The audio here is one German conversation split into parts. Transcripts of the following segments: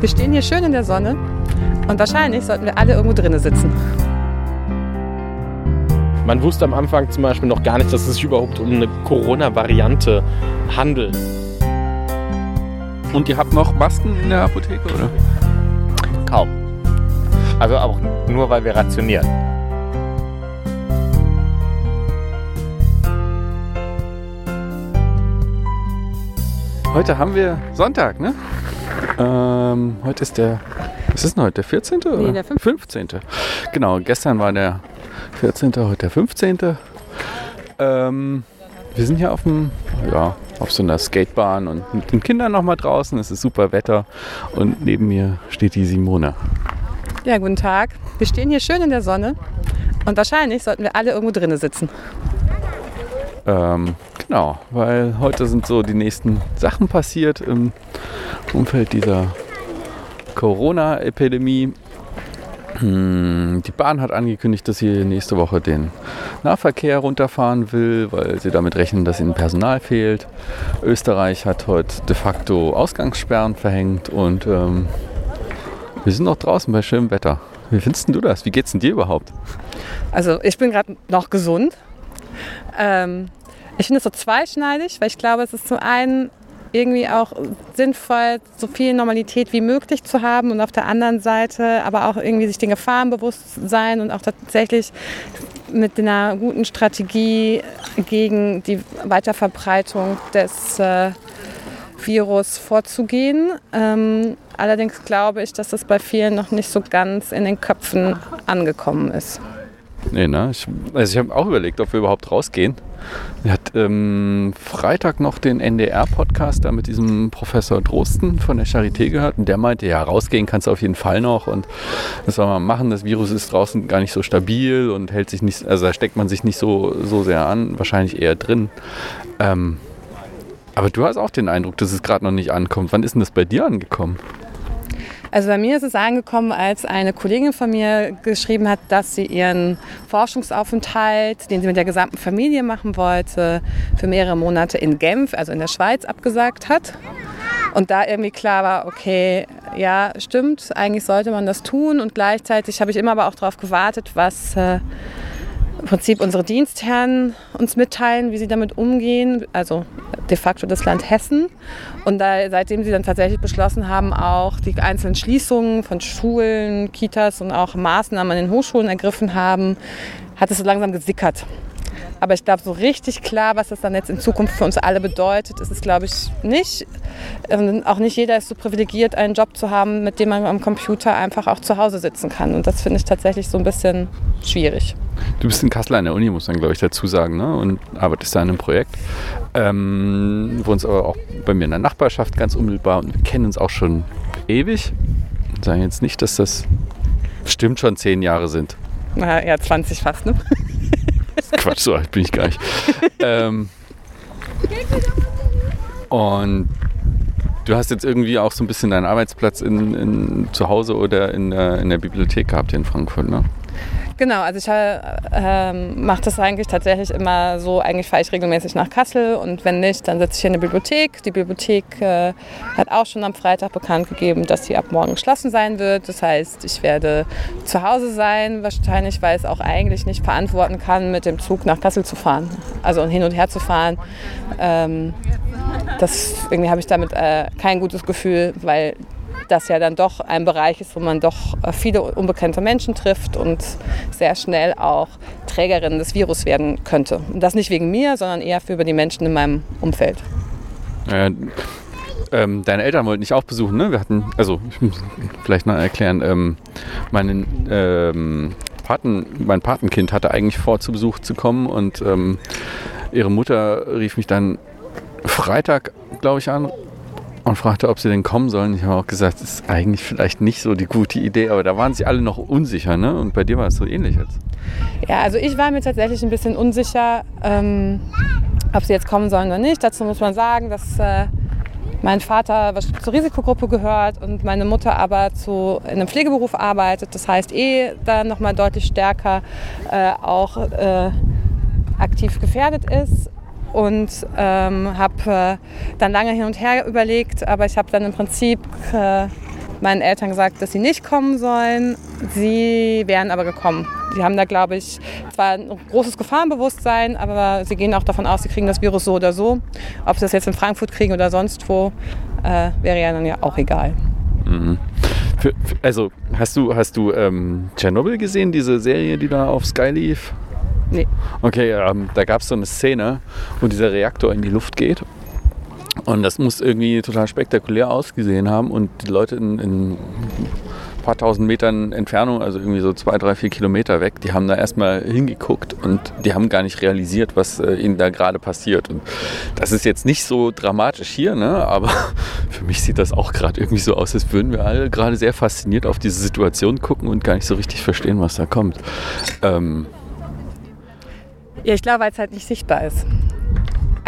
Wir stehen hier schön in der Sonne und wahrscheinlich sollten wir alle irgendwo drinnen sitzen. Man wusste am Anfang zum Beispiel noch gar nicht, dass es sich überhaupt um eine Corona-Variante handelt. Und ihr habt noch Masken in der Apotheke, oder? Kaum. Also auch nur, weil wir rationieren. Heute haben wir Sonntag, ne? Ähm, heute ist der, was ist denn heute, der 14. oder? Nee, der 15. Genau, gestern war der 14., heute der 15. Ähm, wir sind hier auf dem, ja, auf so einer Skatebahn und mit den Kindern noch mal draußen. Es ist super Wetter und neben mir steht die Simone. Ja, guten Tag. Wir stehen hier schön in der Sonne und wahrscheinlich sollten wir alle irgendwo drinnen sitzen. Ähm, genau, weil heute sind so die nächsten Sachen passiert im Umfeld dieser Corona-Epidemie. Hm, Die Bahn hat angekündigt, dass sie nächste Woche den Nahverkehr runterfahren will, weil sie damit rechnen, dass ihnen Personal fehlt. Österreich hat heute de facto Ausgangssperren verhängt und ähm, wir sind noch draußen bei schönem Wetter. Wie findest du das? Wie geht's denn dir überhaupt? Also ich bin gerade noch gesund. Ähm, ich finde es so zweischneidig, weil ich glaube, es ist zum einen irgendwie auch sinnvoll, so viel Normalität wie möglich zu haben und auf der anderen Seite aber auch irgendwie sich den Gefahren bewusst sein und auch tatsächlich mit einer guten Strategie gegen die Weiterverbreitung des äh, Virus vorzugehen. Ähm, allerdings glaube ich, dass das bei vielen noch nicht so ganz in den Köpfen angekommen ist. Nee, ne? Ich, also ich habe auch überlegt, ob wir überhaupt rausgehen. Er hat ähm, Freitag noch den NDR-Podcast da mit diesem Professor Drosten von der Charité gehört und der meinte, ja, rausgehen kannst du auf jeden Fall noch und das soll man machen. Das Virus ist draußen gar nicht so stabil und hält sich nicht, also da steckt man sich nicht so, so sehr an, wahrscheinlich eher drin. Ähm, aber du hast auch den Eindruck, dass es gerade noch nicht ankommt. Wann ist denn das bei dir angekommen? Also bei mir ist es angekommen, als eine Kollegin von mir geschrieben hat, dass sie ihren Forschungsaufenthalt, den sie mit der gesamten Familie machen wollte, für mehrere Monate in Genf, also in der Schweiz, abgesagt hat. Und da irgendwie klar war, okay, ja, stimmt, eigentlich sollte man das tun. Und gleichzeitig habe ich immer aber auch darauf gewartet, was äh, im Prinzip unsere Dienstherren uns mitteilen, wie sie damit umgehen, also de facto das Land Hessen. Und da, seitdem sie dann tatsächlich beschlossen haben, auch die einzelnen Schließungen von Schulen, Kitas und auch Maßnahmen an den Hochschulen ergriffen haben, hat es so langsam gesickert. Aber ich glaube, so richtig klar, was das dann jetzt in Zukunft für uns alle bedeutet, ist es, glaube ich, nicht. Ähm, auch nicht jeder ist so privilegiert, einen Job zu haben, mit dem man am Computer einfach auch zu Hause sitzen kann. Und das finde ich tatsächlich so ein bisschen schwierig. Du bist in Kassel an der Uni, muss man glaube ich dazu sagen, ne? und arbeitest da an einem Projekt. Ähm, wohnst aber auch bei mir in der Nachbarschaft ganz unmittelbar und wir kennen uns auch schon ewig. Sagen jetzt nicht, dass das bestimmt schon zehn Jahre sind. Na, ja, 20 fast, ne? Quatsch, so alt bin ich gar nicht. ähm, und du hast jetzt irgendwie auch so ein bisschen deinen Arbeitsplatz in, in, zu Hause oder in, der- in der Bibliothek gehabt hier in Frankfurt, ne? Genau, also ich äh, ähm, mache das eigentlich tatsächlich immer so, eigentlich fahre ich regelmäßig nach Kassel und wenn nicht, dann sitze ich hier in der Bibliothek. Die Bibliothek äh, hat auch schon am Freitag bekannt gegeben, dass sie ab morgen geschlossen sein wird. Das heißt, ich werde zu Hause sein, wahrscheinlich, weil es auch eigentlich nicht verantworten kann, mit dem Zug nach Kassel zu fahren. Also hin und her zu fahren. Ähm, das, irgendwie habe ich damit äh, kein gutes Gefühl, weil das ja dann doch ein Bereich ist, wo man doch äh, viele unbekannte Menschen trifft und sehr schnell auch Trägerin des Virus werden könnte. Und das nicht wegen mir, sondern eher für die Menschen in meinem Umfeld. Äh, ähm, deine Eltern wollten dich auch besuchen, ne? Wir hatten, also ich muss vielleicht noch erklären, ähm, meinen, ähm, Paten, mein Patenkind hatte eigentlich vor, zu Besuch zu kommen und ähm, ihre Mutter rief mich dann Freitag, glaube ich, an und fragte, ob sie denn kommen sollen. Ich habe auch gesagt, das ist eigentlich vielleicht nicht so die gute Idee, aber da waren sie alle noch unsicher, ne? Und bei dir war es so ähnlich jetzt. Ja, also ich war mir tatsächlich ein bisschen unsicher, ähm, ob sie jetzt kommen sollen oder nicht. Dazu muss man sagen, dass äh, mein Vater zur Risikogruppe gehört und meine Mutter aber zu, in einem Pflegeberuf arbeitet. Das heißt, eh da nochmal deutlich stärker äh, auch äh, aktiv gefährdet ist. Und ähm, habe äh, dann lange hin und her überlegt, aber ich habe dann im Prinzip äh, meinen Eltern gesagt, dass sie nicht kommen sollen. Sie wären aber gekommen. Die haben da, glaube ich, zwar ein großes Gefahrenbewusstsein, aber sie gehen auch davon aus, sie kriegen das Virus so oder so. Ob sie das jetzt in Frankfurt kriegen oder sonst wo, äh, wäre ja dann ja auch egal. Mhm. Für, für, also hast du, hast du ähm, Tschernobyl gesehen, diese Serie, die da auf Sky lief? Nee. Okay, ähm, da gab es so eine Szene, wo dieser Reaktor in die Luft geht. Und das muss irgendwie total spektakulär ausgesehen haben. Und die Leute in, in ein paar tausend Metern Entfernung, also irgendwie so zwei, drei, vier Kilometer weg, die haben da erstmal hingeguckt und die haben gar nicht realisiert, was äh, ihnen da gerade passiert. Und das ist jetzt nicht so dramatisch hier, ne? aber für mich sieht das auch gerade irgendwie so aus, als würden wir alle gerade sehr fasziniert auf diese Situation gucken und gar nicht so richtig verstehen, was da kommt. Ähm, Ja, ich glaube, weil es halt nicht sichtbar ist.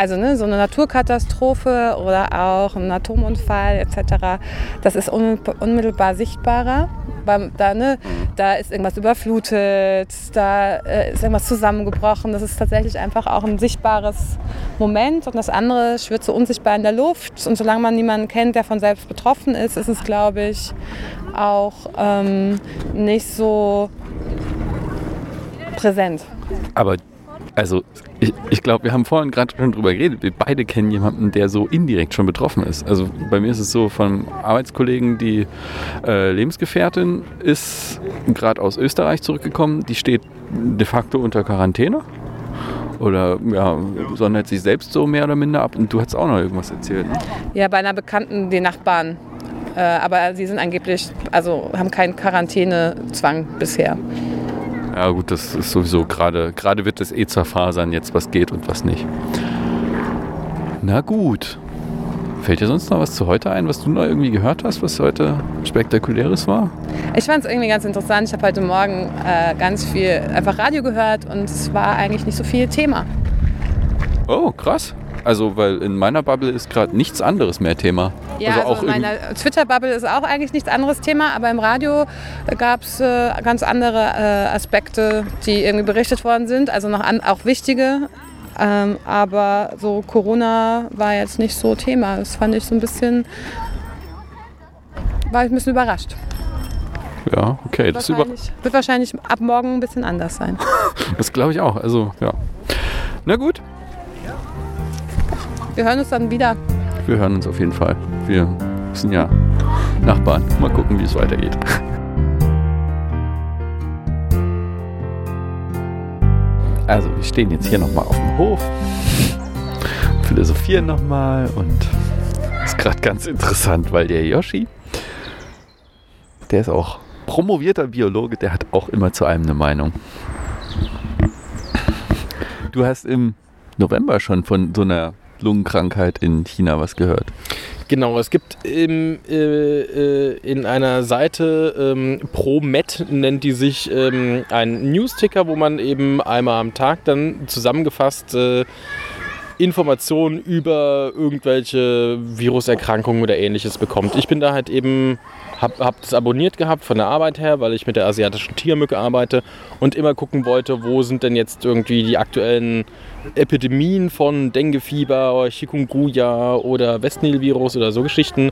Also ne, so eine Naturkatastrophe oder auch ein Atomunfall etc., das ist un unmittelbar sichtbarer. Weil da, ne, da ist irgendwas überflutet, da äh, ist irgendwas zusammengebrochen. Das ist tatsächlich einfach auch ein sichtbares Moment. Und das andere schwirrt so unsichtbar in der Luft. Und solange man niemanden kennt, der von selbst betroffen ist, ist es, glaube ich, auch ähm, nicht so präsent. Aber also ich, ich glaube, wir haben vorhin gerade schon drüber geredet. Wir beide kennen jemanden, der so indirekt schon betroffen ist. Also bei mir ist es so von Arbeitskollegen, die äh, Lebensgefährtin ist gerade aus Österreich zurückgekommen. Die steht de facto unter Quarantäne. Oder ja, sondert sich selbst so mehr oder minder ab. Und du hast auch noch irgendwas erzählt. Ne? Ja, bei einer Bekannten, die Nachbarn. Äh, aber sie sind angeblich, also haben keinen Quarantänezwang bisher. Ja gut, das ist sowieso gerade, gerade wird es eh zerfasern jetzt, was geht und was nicht. Na gut. Fällt dir sonst noch was zu heute ein, was du noch irgendwie gehört hast, was heute spektakuläres war? Ich fand es irgendwie ganz interessant. Ich habe heute Morgen äh, ganz viel einfach Radio gehört und es war eigentlich nicht so viel Thema. Oh, krass. Also, weil in meiner Bubble ist gerade nichts anderes mehr Thema. Ja, also also, auch in meiner Twitter-Bubble ist auch eigentlich nichts anderes Thema, aber im Radio gab es äh, ganz andere äh, Aspekte, die irgendwie berichtet worden sind, also noch an, auch wichtige. Ähm, aber so Corona war jetzt nicht so Thema. Das fand ich so ein bisschen, war ich ein bisschen überrascht. Ja, okay. Das, Wahrscheinlich, wird wahrscheinlich ab morgen ein bisschen anders sein. das glaube ich auch. Also, ja. Na gut, Wir hören uns dann wieder. wir hören uns auf jeden Fall. Wir sind ja Nachbarn. Mal gucken, wie es weitergeht. Also, wir stehen jetzt hier nochmal auf dem Hof, philosophieren nochmal und ist gerade ganz interessant, weil der Yoshi, der ist auch promovierter Biologe, der hat auch immer zu allem eine Meinung. Du hast im November schon von so einer Lungenkrankheit in China was gehört. Genau, es gibt im, äh, äh, in einer Seite ähm, ProMed, nennt die sich, ähm, ein Newsticker, wo man eben einmal am Tag dann zusammengefasst äh, Informationen über irgendwelche Viruserkrankungen oder ähnliches bekommt. Ich bin da halt eben, hab, hab das abonniert gehabt von der Arbeit her, weil ich mit der asiatischen Tiermücke arbeite und immer gucken wollte, wo sind denn jetzt irgendwie die aktuellen Epidemien von Denguefieber, Chikungunya oder Westnil-Virus oder so Geschichten.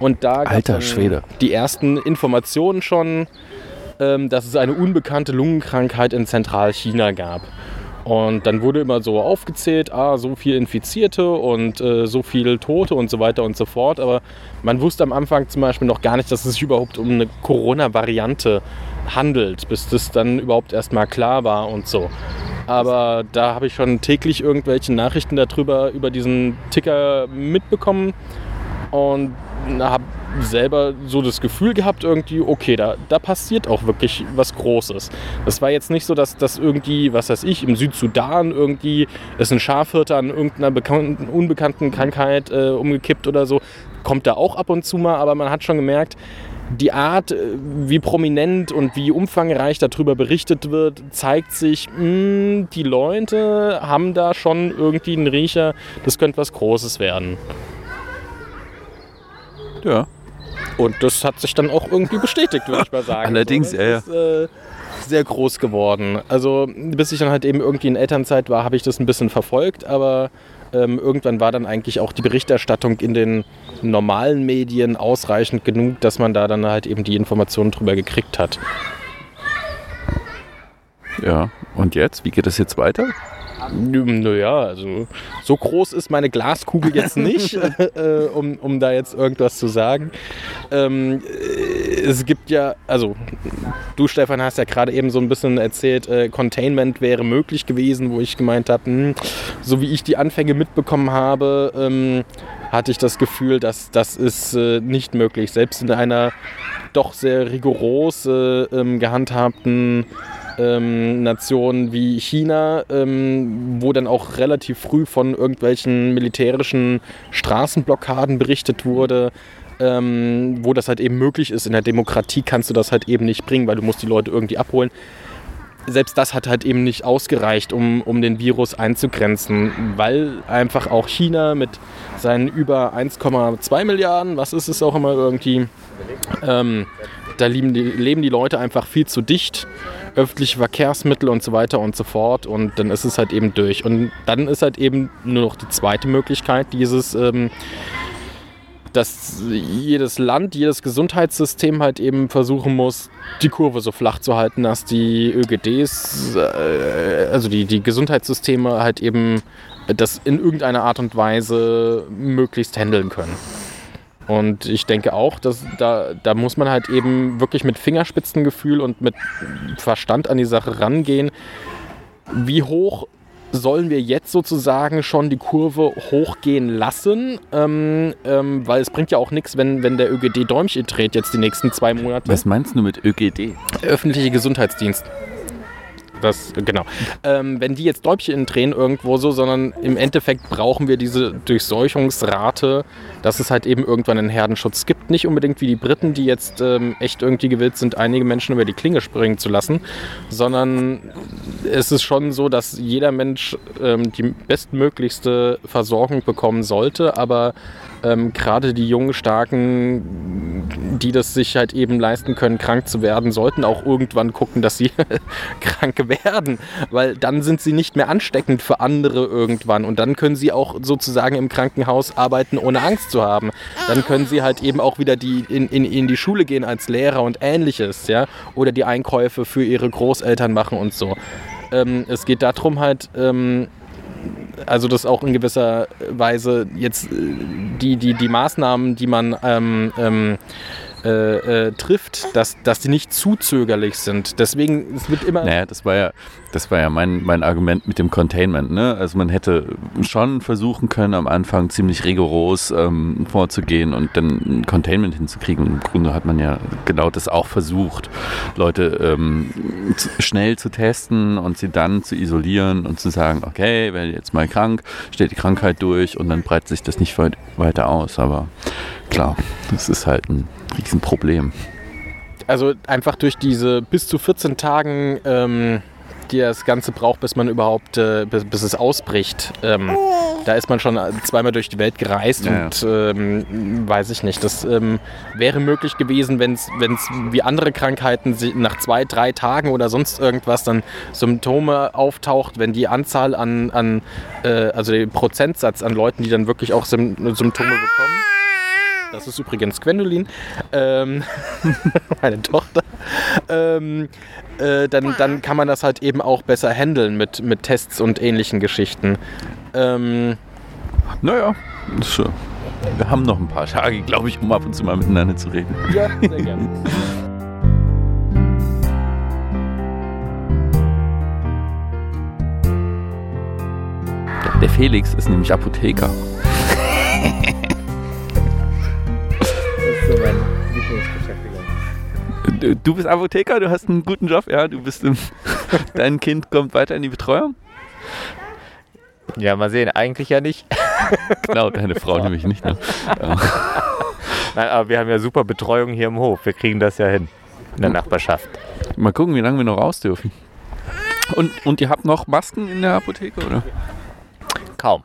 Und da dann Schwede. die ersten Informationen schon, ähm, dass es eine unbekannte Lungenkrankheit in Zentralchina gab. Und dann wurde immer so aufgezählt, ah, so viel Infizierte und äh, so viel Tote und so weiter und so fort. Aber man wusste am Anfang zum Beispiel noch gar nicht, dass es sich überhaupt um eine Corona-Variante handelt, bis das dann überhaupt erstmal klar war und so. Aber da habe ich schon täglich irgendwelche Nachrichten darüber, über diesen Ticker mitbekommen und habe selber so das Gefühl gehabt, irgendwie, okay, da, da passiert auch wirklich was Großes. Das war jetzt nicht so, dass das irgendwie, was weiß ich, im Südsudan irgendwie ist ein Schafhirte an irgendeiner bekannten, unbekannten Krankheit äh, umgekippt oder so. Kommt da auch ab und zu mal, aber man hat schon gemerkt, die Art, äh, wie prominent und wie umfangreich darüber berichtet wird, zeigt sich, mh, die Leute haben da schon irgendwie einen Riecher, das könnte was Großes werden. Ja. Und das hat sich dann auch irgendwie bestätigt, würde ich mal sagen. Allerdings, so, ja, ja. das Ist, äh, sehr groß geworden. Also bis ich dann halt eben irgendwie in Elternzeit war, habe ich das ein bisschen verfolgt, aber ähm, irgendwann war dann eigentlich auch die Berichterstattung in den normalen Medien ausreichend genug, dass man da dann halt eben die Informationen drüber gekriegt hat. Ja, und jetzt? Wie geht es jetzt weiter? Naja, also so groß ist meine Glaskugel jetzt nicht, äh, um, um da jetzt irgendwas zu sagen. Ähm, äh, es gibt ja, also du Stefan hast ja gerade eben so ein bisschen erzählt, äh, Containment wäre möglich gewesen, wo ich gemeint habe, hm, so wie ich die Anfänge mitbekommen habe, ähm, hatte ich das Gefühl, dass das ist äh, nicht möglich. Selbst in einer doch sehr rigoros äh, ähm, gehandhabten ähm, Nationen wie China, ähm, wo dann auch relativ früh von irgendwelchen militärischen Straßenblockaden berichtet wurde, ähm, wo das halt eben möglich ist. In der Demokratie kannst du das halt eben nicht bringen, weil du musst die Leute irgendwie abholen. Selbst das hat halt eben nicht ausgereicht, um, um den Virus einzugrenzen, weil einfach auch China mit seinen über 1,2 Milliarden, was ist es auch immer irgendwie, ähm, da leben die, leben die Leute einfach viel zu dicht öffentliche Verkehrsmittel und so weiter und so fort. Und dann ist es halt eben durch. Und dann ist halt eben nur noch die zweite Möglichkeit, dieses, ähm, dass jedes Land, jedes Gesundheitssystem halt eben versuchen muss, die Kurve so flach zu halten, dass die ÖGDs, äh, also die, die Gesundheitssysteme halt eben das in irgendeiner Art und Weise möglichst handeln können. Und ich denke auch, dass da, da muss man halt eben wirklich mit Fingerspitzengefühl und mit Verstand an die Sache rangehen. Wie hoch sollen wir jetzt sozusagen schon die Kurve hochgehen lassen? Ähm, ähm, weil es bringt ja auch nichts, wenn, wenn der ÖGD Däumchen dreht jetzt die nächsten zwei Monate. Was meinst du mit ÖGD? Öffentliche Gesundheitsdienst. Das, genau. Ähm, wenn die jetzt Däubchen drehen irgendwo so, sondern im Endeffekt brauchen wir diese Durchseuchungsrate, dass es halt eben irgendwann einen Herdenschutz gibt. Nicht unbedingt wie die Briten, die jetzt ähm, echt irgendwie gewillt sind, einige Menschen über die Klinge springen zu lassen, sondern es ist schon so, dass jeder Mensch ähm, die bestmöglichste Versorgung bekommen sollte, aber ähm, gerade die jungen, starken, die das sich halt eben leisten können, krank zu werden, sollten auch irgendwann gucken, dass sie krank werden, weil dann sind sie nicht mehr ansteckend für andere irgendwann und dann können sie auch sozusagen im Krankenhaus arbeiten, ohne Angst zu haben. Dann können sie halt eben auch wieder die, in, in, in die Schule gehen als Lehrer und ähnliches, ja, oder die Einkäufe für ihre Großeltern machen und so. Ähm, es geht darum halt, ähm, also das auch in gewisser Weise jetzt äh, die, die, die Maßnahmen, die man ähm, ähm, äh, äh, trifft, dass, dass die nicht zu zögerlich sind. Deswegen, es wird immer. Naja, das war ja, das war ja mein, mein Argument mit dem Containment. Ne? Also man hätte schon versuchen können, am Anfang ziemlich rigoros ähm, vorzugehen und dann ein Containment hinzukriegen. Im Grunde hat man ja genau das auch versucht, Leute ähm, schnell zu testen und sie dann zu isolieren und zu sagen, okay, werde jetzt mal krank, steht die Krankheit durch und dann breitet sich das nicht weiter aus. Aber klar, das ist halt ein Riesenproblem. Also einfach durch diese bis zu 14 Tagen, ähm, die das Ganze braucht, bis man überhaupt, äh, bis, bis, es ausbricht. Ähm, da ist man schon zweimal durch die Welt gereist ja, und ähm, weiß ich nicht. Das ähm, wäre möglich gewesen, wenn es wie andere Krankheiten nach zwei, drei Tagen oder sonst irgendwas dann Symptome auftaucht, wenn die Anzahl an, an äh, also der Prozentsatz an Leuten, die dann wirklich auch Symptome bekommen das ist übrigens Gwendolin, ähm, meine Tochter. Ähm, äh, dann, dann kann man das halt eben auch besser handeln mit, mit Tests und ähnlichen Geschichten. Ähm, naja, das, äh, wir haben noch ein paar Tage, glaube ich, um ab und zu mal miteinander zu reden. Ja, sehr gerne. Der Felix ist nämlich Apotheker. So meine Lieblingsbeschäftigung. Du bist Apotheker, du hast einen guten Job, ja, du bist im, dein Kind kommt weiter in die Betreuung? Ja, mal sehen, eigentlich ja nicht. genau, deine Frau nämlich nicht. Ne? Ja. Nein, aber wir haben ja super Betreuung hier im Hof. Wir kriegen das ja hin in der Nachbarschaft. Mal gucken, wie lange wir noch raus dürfen. Und, und ihr habt noch Masken in der Apotheke, oder? Kaum.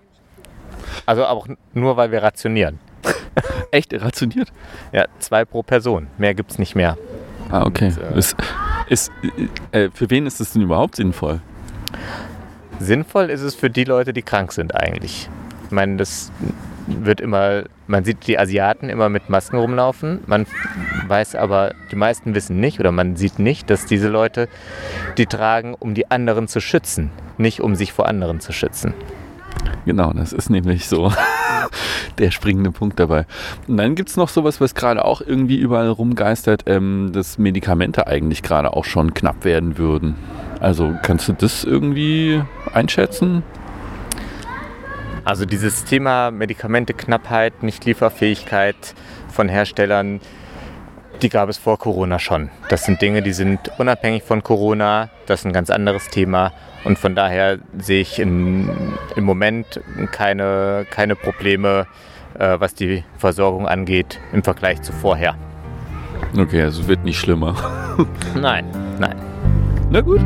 Also auch nur, weil wir rationieren. Echt rationiert? Ja, zwei pro Person. Mehr gibt es nicht mehr. Ah, okay. Und, äh, Ist, äh, für wen ist es denn überhaupt sinnvoll? Sinnvoll ist es für die Leute, die krank sind eigentlich. Ich meine, das wird immer, man sieht die Asiaten immer mit Masken rumlaufen. Man weiß aber, die meisten wissen nicht oder man sieht nicht, dass diese Leute die tragen, um die anderen zu schützen, nicht um sich vor anderen zu schützen. Genau, das ist nämlich so der springende Punkt dabei. Und dann gibt es noch sowas, was gerade auch irgendwie überall rumgeistert, ähm, dass Medikamente eigentlich gerade auch schon knapp werden würden. Also kannst du das irgendwie einschätzen? Also dieses Thema Medikamenteknappheit, Nichtlieferfähigkeit von Herstellern, die gab es vor Corona schon. Das sind Dinge, die sind unabhängig von Corona. Das ist ein ganz anderes Thema. Und von daher sehe ich in, im Moment keine, keine Probleme, äh, was die Versorgung angeht, im Vergleich zu vorher. Okay, also wird nicht schlimmer. Nein, nein. Na gut.